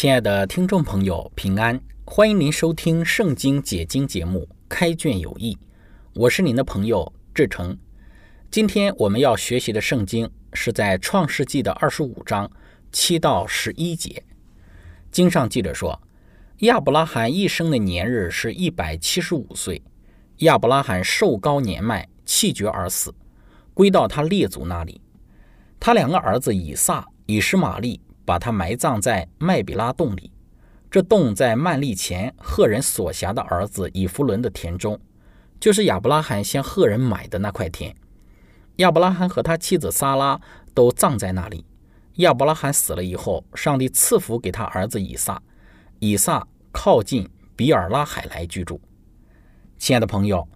亲爱的听众朋友，平安！欢迎您收听《圣经解经》节目《开卷有益》，我是您的朋友志成。今天我们要学习的圣经是在《创世纪》的二十五章七到十一节。经上记着说，亚伯拉罕一生的年日是一百七十五岁。亚伯拉罕寿高年迈，气绝而死，归到他列祖那里。他两个儿子以撒、以实玛利。把他埋葬在麦比拉洞里，这洞在曼利前赫人所辖的儿子以弗伦的田中，就是亚伯拉罕向赫人买的那块田。亚伯拉罕和他妻子撒拉都葬在那里。亚伯拉罕死了以后，上帝赐福给他儿子以撒，以撒靠近比尔拉海来居住。亲爱的朋友，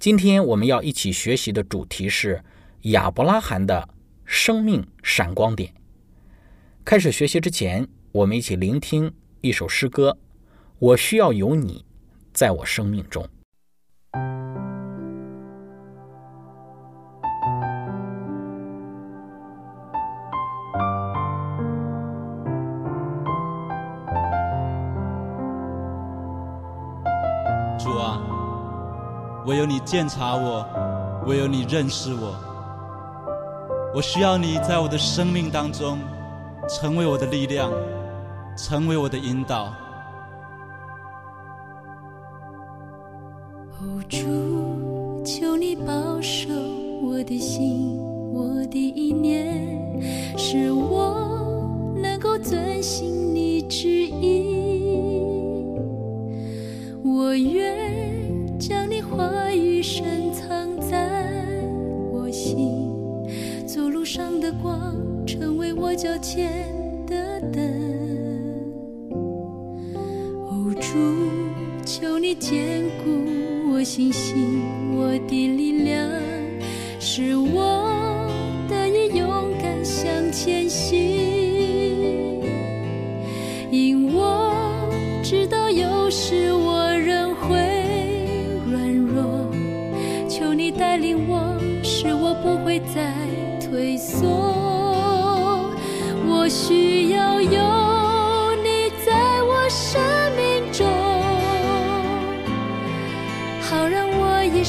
今天我们要一起学习的主题是亚伯拉罕的生命闪光点。开始学习之前，我们一起聆听一首诗歌。我需要有你，在我生命中。主啊，唯有你鉴察我，唯有你认识我。我需要你在我的生命当中。成为我的力量，成为我的引导。主，求你保守我的心，我的意念，使我能够遵行你旨意。我愿将你话语深脚前的灯，哦主，求你坚固我信心，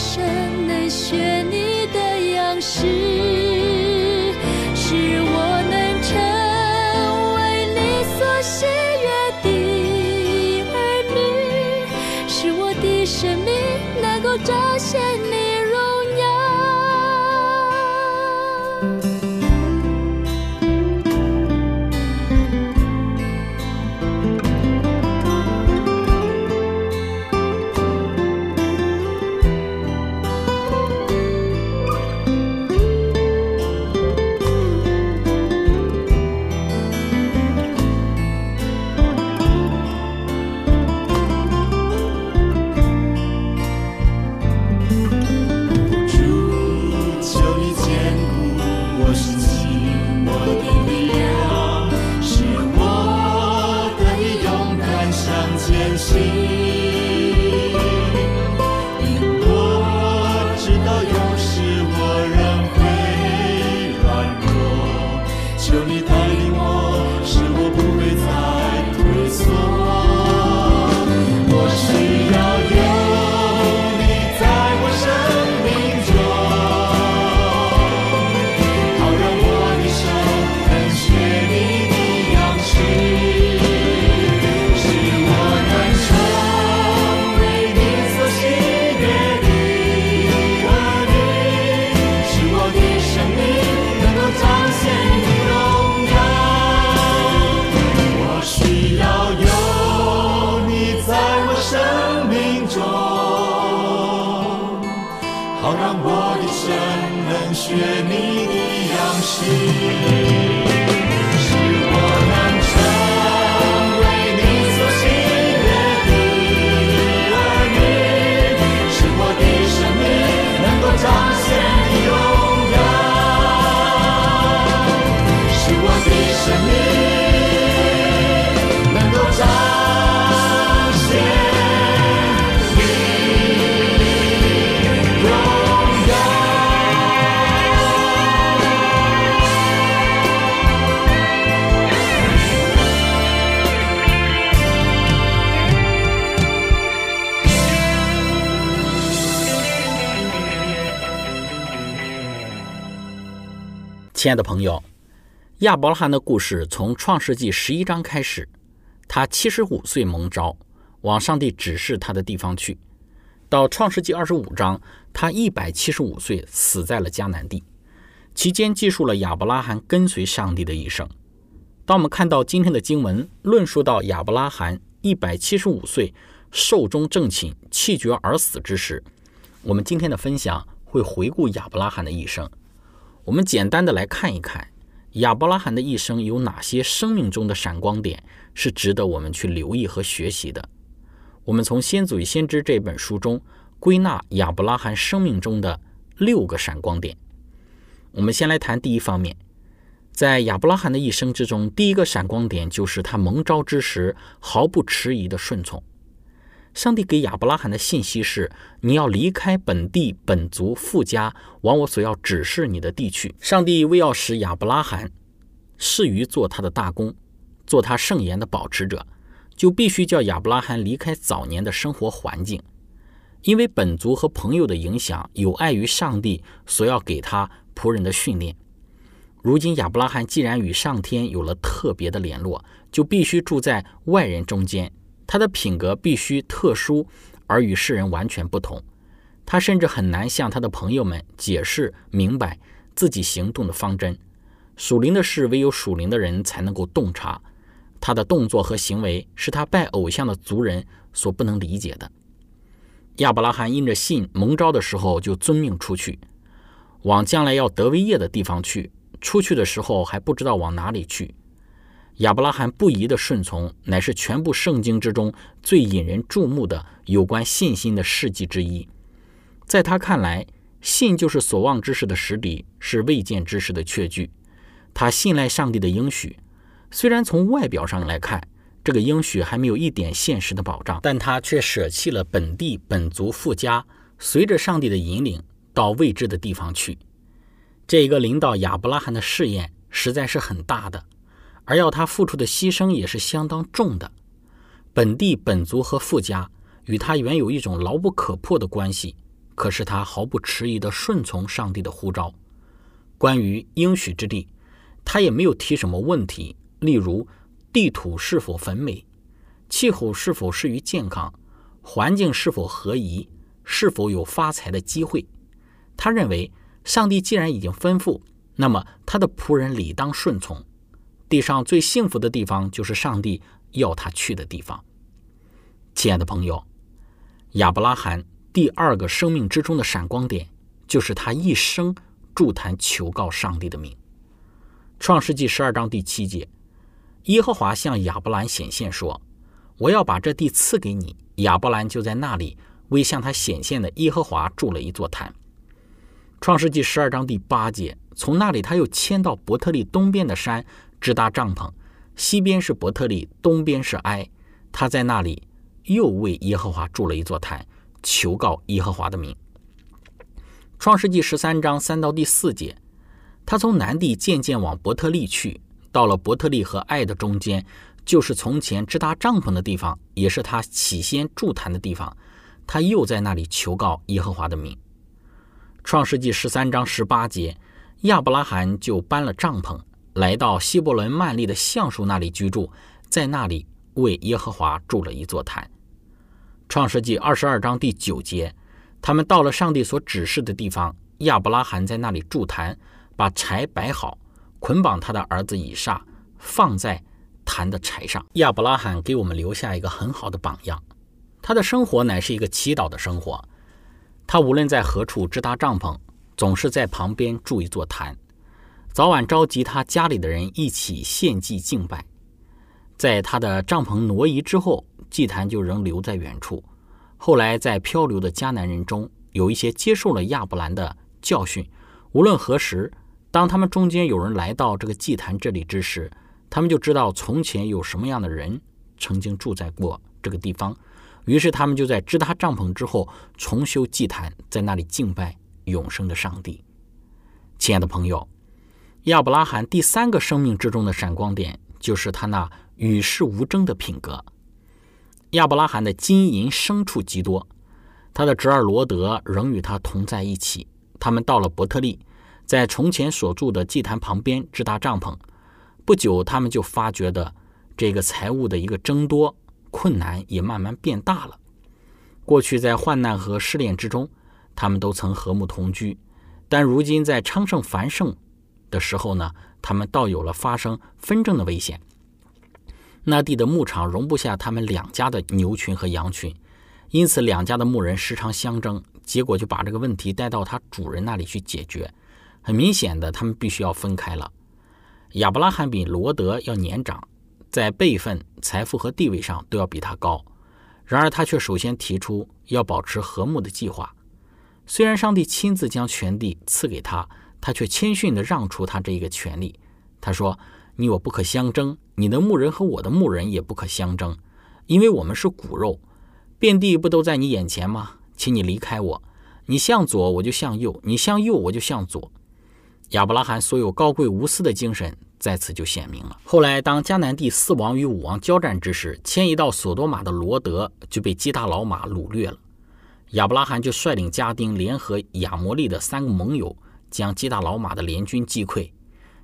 一生能学你的样式，好让我一生能学你的样式。亲爱的朋友，亚伯拉罕的故事从创世纪十一章开始，他七十五岁蒙召，往上帝指示他的地方去。到创世纪二十五章，他一百七十五岁死在了迦南地，期间记述了亚伯拉罕跟随上帝的一生。当我们看到今天的经文论述到亚伯拉罕一百七十五岁寿终正寝、气绝而死之时，我们今天的分享会回顾亚伯拉罕的一生。我们简单的来看一看亚伯拉罕的一生有哪些生命中的闪光点是值得我们去留意和学习的。我们从《先祖与先知》这本书中归纳亚伯拉罕生命中的六个闪光点。我们先来谈第一方面，在亚伯拉罕的一生之中，第一个闪光点就是他蒙召之时毫不迟疑的顺从。上帝给亚伯拉罕的信息是：你要离开本地本族富家，往我所要指示你的地去。上帝为要使亚伯拉罕适于做他的大功，做他圣言的保持者，就必须叫亚伯拉罕离开早年的生活环境，因为本族和朋友的影响有碍于上帝所要给他仆人的训练。如今亚伯拉罕既然与上天有了特别的联络，就必须住在外人中间。他的品格必须特殊，而与世人完全不同。他甚至很难向他的朋友们解释明白自己行动的方针。属灵的事，唯有属灵的人才能够洞察。他的动作和行为是他拜偶像的族人所不能理解的。亚伯拉罕因着信蒙召的时候，就遵命出去，往将来要得为业的地方去。出去的时候还不知道往哪里去。亚伯拉罕不疑的顺从，乃是全部圣经之中最引人注目的有关信心的事迹之一。在他看来，信就是所望之事的实底，是未见之事的确据。他信赖上帝的应许，虽然从外表上来看，这个应许还没有一点现实的保障，但他却舍弃了本地本族富家，随着上帝的引领到未知的地方去。这一个领导亚伯拉罕的试验实在是很大的。而要他付出的牺牲也是相当重的。本地本族和富家与他原有一种牢不可破的关系，可是他毫不迟疑地顺从上帝的呼召。关于应许之地，他也没有提什么问题，例如地土是否肥美，气候是否适于健康，环境是否合宜，是否有发财的机会。他认为，上帝既然已经吩咐，那么他的仆人理当顺从。地上最幸福的地方，就是上帝要他去的地方。亲爱的朋友，亚伯拉罕第二个生命之中的闪光点，就是他一生祝坛求告上帝的名。创世纪十二章第七节，耶和华向亚伯兰显现说：“我要把这地赐给你。”亚伯兰就在那里为向他显现的耶和华筑了一座坛。创世纪十二章第八节，从那里他又迁到伯特利东边的山。支搭帐篷，西边是伯特利，东边是埃。他在那里又为耶和华筑了一座坛，求告耶和华的名。创世纪十三章三到第四节，他从南地渐渐往伯特利去，到了伯特利和埃的中间，就是从前支搭帐篷的地方，也是他起先筑坛的地方。他又在那里求告耶和华的名。创世纪十三章十八节，亚伯拉罕就搬了帐篷。来到希伯伦曼利的橡树那里居住，在那里为耶和华筑了一座坛。创世纪二十二章第九节，他们到了上帝所指示的地方，亚伯拉罕在那里筑坛，把柴摆好，捆绑他的儿子以撒，放在坛的柴上。亚伯拉罕给我们留下一个很好的榜样，他的生活乃是一个祈祷的生活。他无论在何处支搭帐篷，总是在旁边筑一座坛，早晚召集他家里的人一起献祭敬拜。在他的帐篷挪移之后，祭坛就仍留在原处。后来，在漂流的迦南人中，有一些接受了亚伯兰的教训。无论何时，当他们中间有人来到这个祭坛这里之时，他们就知道从前有什么样的人曾经住在过这个地方。于是，他们就在支搭帐篷之后重修祭坛，在那里敬拜永生的上帝。亲爱的朋友，亚伯拉罕第三个生命之中的闪光点，就是他那与世无争的品格。亚伯拉罕的金银牲畜极多，他的侄儿罗德仍与他同在一起。他们到了伯特利，在从前所住的祭坛旁边支搭帐篷。不久，他们就发觉的这个财物的一个增多，困难也慢慢变大了。过去在患难和失恋之中，他们都曾和睦同居，但如今在昌盛繁盛的时候呢，他们倒有了发生纷争的危险。那地的牧场容不下他们两家的牛群和羊群，因此两家的牧人时常相争，结果就把这个问题带到他主人那里去解决。很明显的，他们必须要分开了。亚伯拉罕比罗德要年长，在辈分、财富和地位上都要比他高，然而他却首先提出要保持和睦的计划。虽然上帝亲自将权地赐给他，他却谦逊地让出他这一个权利。他说。你我不可相争，你的牧人和我的牧人也不可相争，因为我们是骨肉，遍地不都在你眼前吗？请你离开我，你向左我就向右，你向右我就向左。亚伯拉罕所有高贵无私的精神在此就显明了。后来，当迦南地四王与五王交战之时，迁移到索多玛的罗德就被基大老马掳掠了。亚伯拉罕就率领家丁联合亚摩利的三个盟友，将基大老马的联军击溃。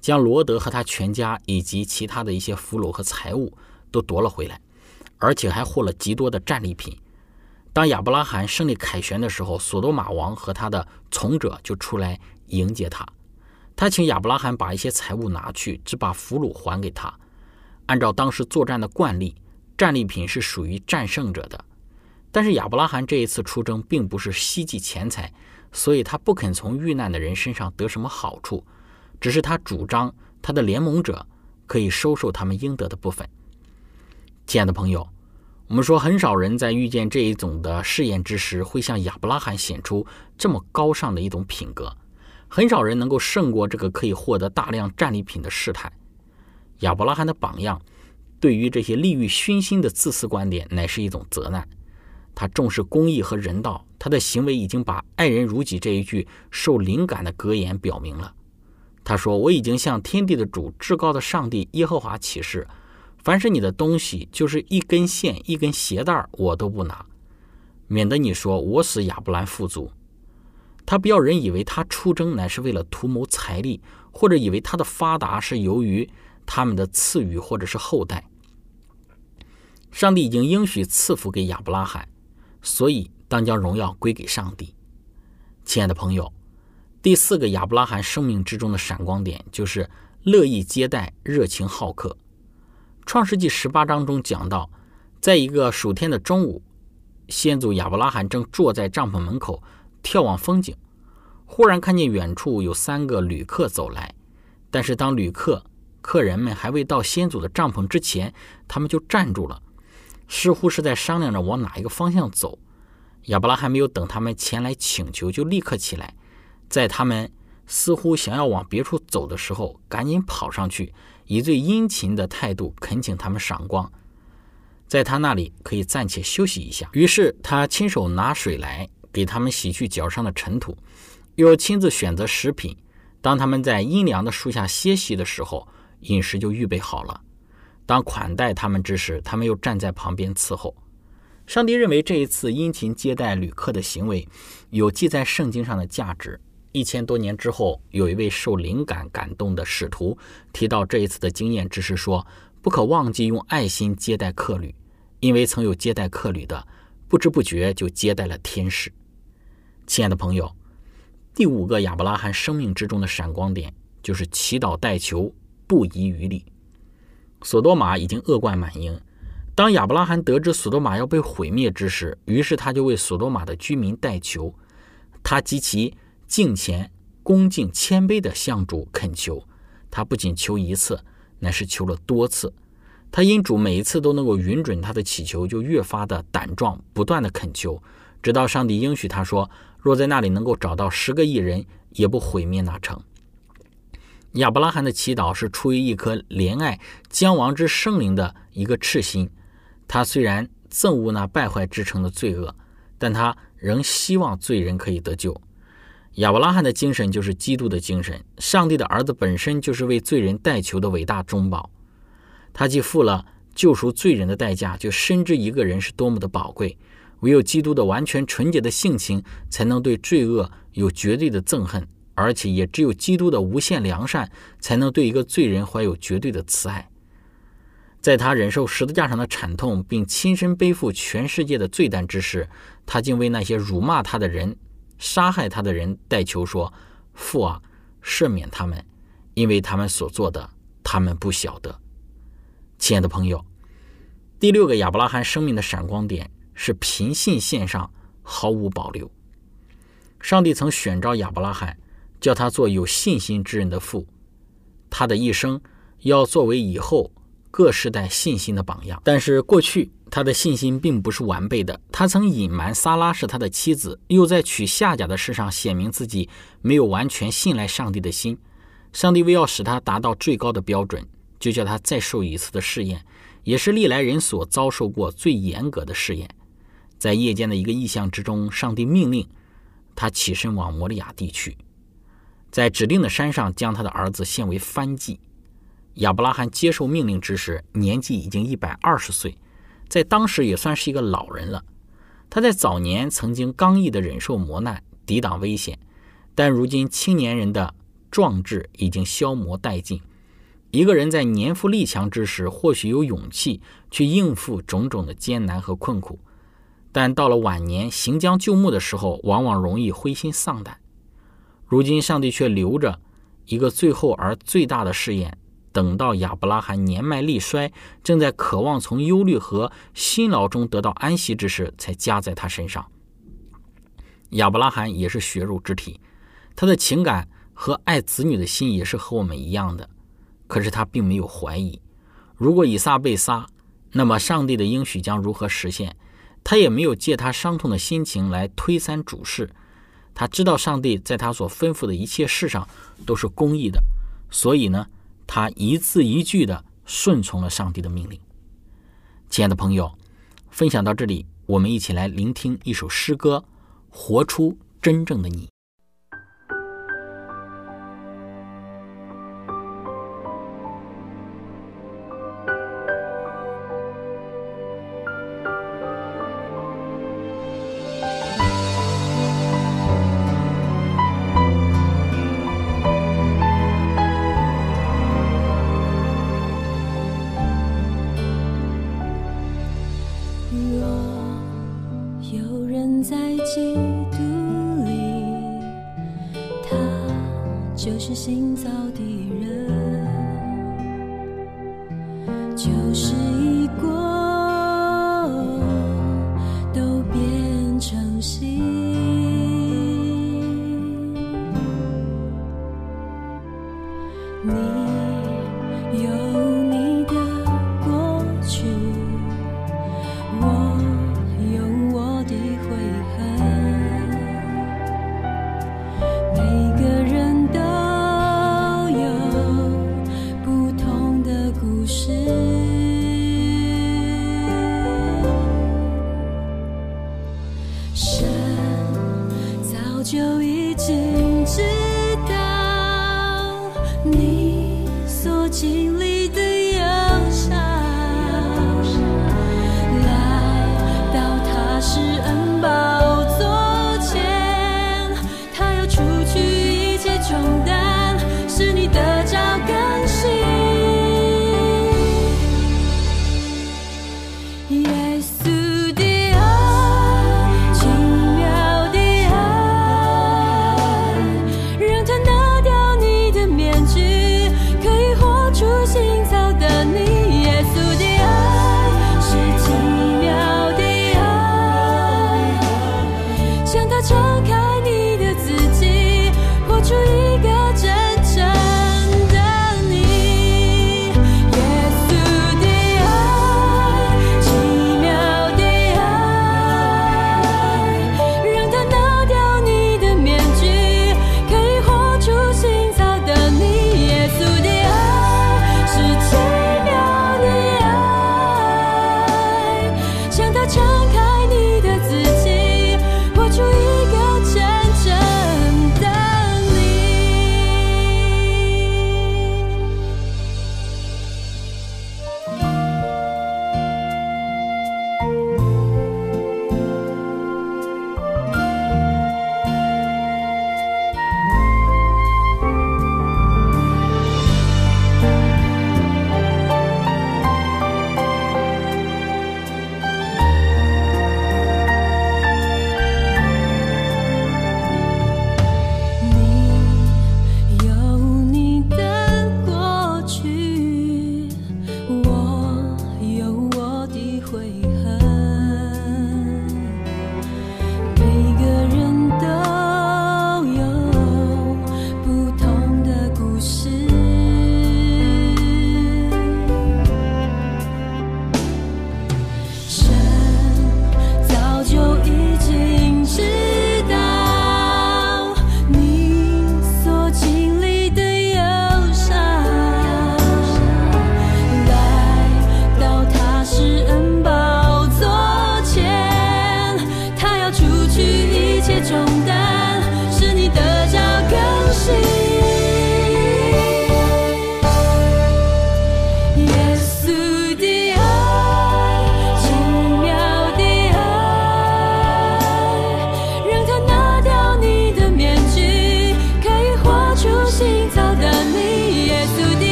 将罗德和他全家以及其他的一些俘虏和财物都夺了回来，而且还获了极多的战利品。当亚伯拉罕胜利凯旋的时候，索多玛王和他的从者就出来迎接他。他请亚伯拉罕把一些财物拿去，只把俘虏还给他。按照当时作战的惯例，战利品是属于战胜者的。但是亚伯拉罕这一次出征并不是希冀钱财，所以他不肯从遇难的人身上得什么好处。只是他主张他的联盟者可以收受他们应得的部分。亲爱的朋友，我们说很少人在遇见这一种的试验之时，会像亚伯拉罕显出这么高尚的一种品格。很少人能够胜过这个可以获得大量战利品的试探。亚伯拉罕的榜样，对于这些利欲熏心的自私观点，乃是一种责难。他重视公义和人道，他的行为已经把“爱人如己”这一句受灵感的格言表明了。他说：“我已经向天地的主、至高的上帝耶和华起誓，凡是你的东西，就是一根线、一根鞋带我都不拿，免得你说我使亚伯兰富足。他不要人以为他出征乃是为了图谋财力，或者以为他的发达是由于他们的赐予或者是后代。上帝已经应许赐福给亚伯拉罕，所以当将荣耀归给上帝。亲爱的朋友。”第四个亚伯拉罕生命之中的闪光点，就是乐意接待、热情好客。创世纪十八章中讲到，在一个暑天的中午，先祖亚伯拉罕正坐在帐篷门口眺望风景，忽然看见远处有三个旅客走来。但是当旅客、客人们还未到先祖的帐篷之前，他们就站住了，似乎是在商量着往哪一个方向走。亚伯拉罕没有等他们前来请求，就立刻起来。在他们似乎想要往别处走的时候，赶紧跑上去，以最殷勤的态度恳请他们赏光，在他那里可以暂且休息一下。于是他亲手拿水来给他们洗去脚上的尘土，又亲自选择食品。当他们在阴凉的树下歇息的时候，饮食就预备好了。当款待他们之时，他们又站在旁边伺候。上帝认为这一次殷勤接待旅客的行为有记在圣经上的价值。一千多年之后，有一位受灵感感动的使徒提到这一次的经验，只是说不可忘记用爱心接待客旅，因为曾有接待客旅的，不知不觉就接待了天使。亲爱的朋友，第五个亚伯拉罕生命之中的闪光点就是祈祷代求，不遗余力。索多玛已经恶贯满盈，当亚伯拉罕得知索多玛要被毁灭之时，于是他就为索多玛的居民代求，他及其。敬虔恭敬谦卑地向主恳求。他不仅求一次，乃是求了多次。他因主每一次都能够允准他的祈求，就越发的胆壮，不断的恳求，直到上帝应许他说：“若在那里能够找到十个艺人，也不毁灭那城。”亚伯拉罕的祈祷是出于一颗怜爱将亡之生灵的一个赤心。他虽然憎恶那败坏之城的罪恶，但他仍希望罪人可以得救。亚伯拉罕的精神就是基督的精神，上帝的儿子本身就是为罪人代求的伟大中保。他既付了救赎罪人的代价，就深知一个人是多么的宝贵。唯有基督的完全纯洁的性情，才能对罪恶有绝对的憎恨。而且也只有基督的无限良善，才能对一个罪人怀有绝对的慈爱。在他忍受十字架上的惨痛，并亲身背负全世界的罪担之时，他竟为那些辱骂他的人、杀害他的人代求说：“父啊，赦免他们，因为他们所做的，他们不晓得。”亲爱的朋友，第六个亚伯拉罕生命的闪光点是凭信献上，毫无保留。上帝曾选召亚伯拉罕。叫他做有信心之人的父，他的一生要作为以后各世代信心的榜样。但是过去他的信心并不是完备的，他曾隐瞒撒拉是他的妻子，又在娶夏甲的事上显明自己没有完全信赖上帝的心。上帝为要使他达到最高的标准，就叫他再受一次的试验，也是历来人所遭受过最严格的试验。在夜间的一个异象之中，上帝命令他起身往摩利亚地区。在指定的山上，将他的儿子献为燔祭。亚伯拉罕接受命令之时，年纪已经一百二十岁，在当时也算是一个老人了。他在早年曾经刚毅地忍受磨难，抵挡危险，但如今青年人的壮志已经消磨殆尽。一个人在年富力强之时，或许有勇气去应付种种的艰难和困苦，但到了晚年行将就木的时候，往往容易灰心丧胆。如今，上帝却留着一个最后而最大的试验，等到亚伯拉罕年迈力衰，正在渴望从忧虑和辛劳中得到安息之时，才加在他身上。亚伯拉罕也是血肉之体，他的情感和爱子女的心也是和我们一样的。可是他并没有怀疑，如果以撒被杀，那么上帝的应许将如何实现？他也没有借他伤痛的心情来推三阻四。他知道上帝在他所吩咐的一切事上都是公义的，所以呢，他一字一句的顺从了上帝的命令。亲爱的朋友，分享到这里，我们一起来聆听一首诗歌，活出真正的你。就是心造的。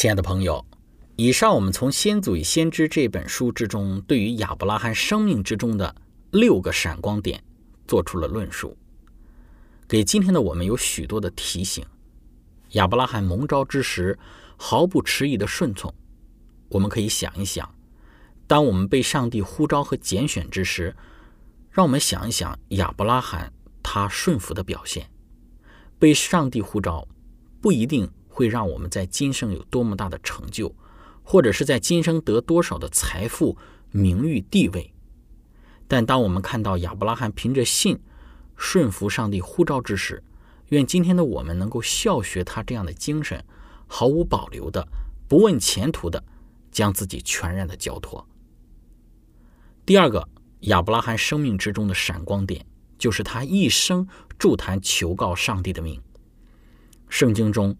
亲爱的朋友，以上我们从《先祖与先知》这本书之中，对于亚伯拉罕生命之中的六个闪光点做出了论述，给今天的我们有许多的提醒。亚伯拉罕蒙召之时，毫不迟疑的顺从。我们可以想一想，当我们被上帝呼召和拣选之时，让我们想一想亚伯拉罕他顺服的表现。被上帝呼召，不一定会让我们在今生有多么大的成就，或者是在今生得多少的财富、名誉、地位。但当我们看到亚伯拉罕凭着信顺服上帝呼召之时，愿今天的我们能够效学他这样的精神，毫无保留的、不问前途的，将自己全然的交托。第二个，亚伯拉罕生命之中的闪光点，就是他一生祝坛求告上帝的名。圣经中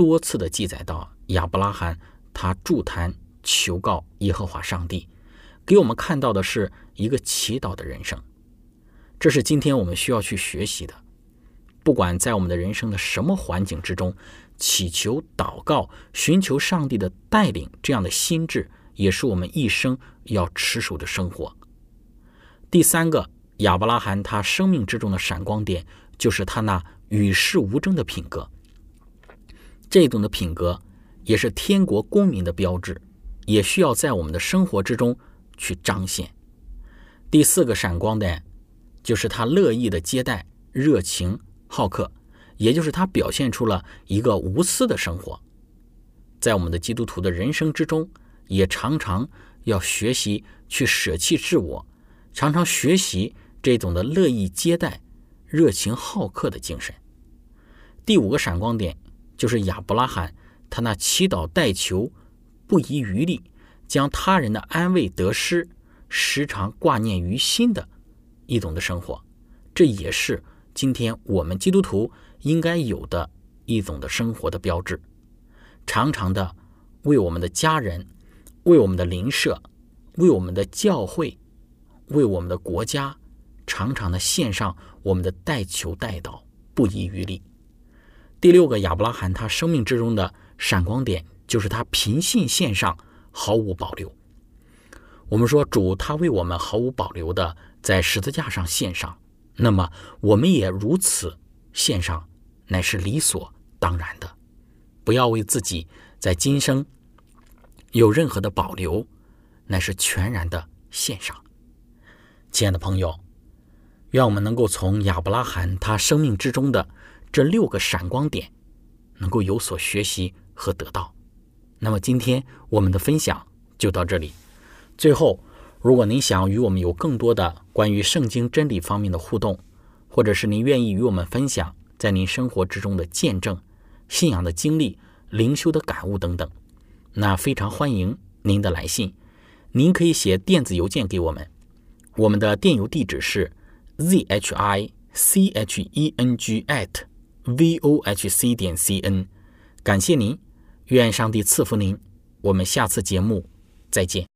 多次的记载到亚伯拉罕他助坛求告耶和华上帝，给我们看到的是一个祈祷的人生。这是今天我们需要去学习的。不管在我们的人生的什么环境之中，祈求、祷告、寻求上帝的带领，这样的心智也是我们一生要持守的生活。第三个，亚伯拉罕他生命之中的闪光点，就是他那与世无争的品格。这种的品格也是天国公民的标志，也需要在我们的生活之中去彰显。第四个闪光点，就是他乐意的接待、热情好客，也就是他表现出了一个无私的生活。在我们的基督徒的人生之中，也常常要学习去舍弃自我，常常学习这种的乐意接待、热情好客的精神。第五个闪光点就是亚伯拉罕他那祈祷代求、不遗余力，将他人的安慰得失时常挂念于心的一种的生活。这也是今天我们基督徒应该有的一种的生活的标志。常常的为我们的家人、为我们的邻舍、为我们的教会、为我们的国家，常常的献上我们的代求代祷，不遗余力。第六个亚伯拉罕他生命之中的闪光点，就是他凭信献上，毫无保留。我们说主他为我们毫无保留的在十字架上献上，那么我们也如此献上，乃是理所当然的。不要为自己在今生有任何的保留，乃是全然的献上。亲爱的朋友，愿我们能够从亚伯拉罕他生命之中的这六个闪光点，能够有所学习和得到。那么今天我们的分享就到这里。最后，如果您想与我们有更多的关于圣经真理方面的互动，或者是您愿意与我们分享在您生活之中的见证。信仰的经历、灵修的感悟等等，那非常欢迎您的来信。您可以写电子邮件给我们，我们的电邮地址是 z h i c h e n g at v o h c 点 c n。感谢您，愿上帝赐福您。我们下次节目再见。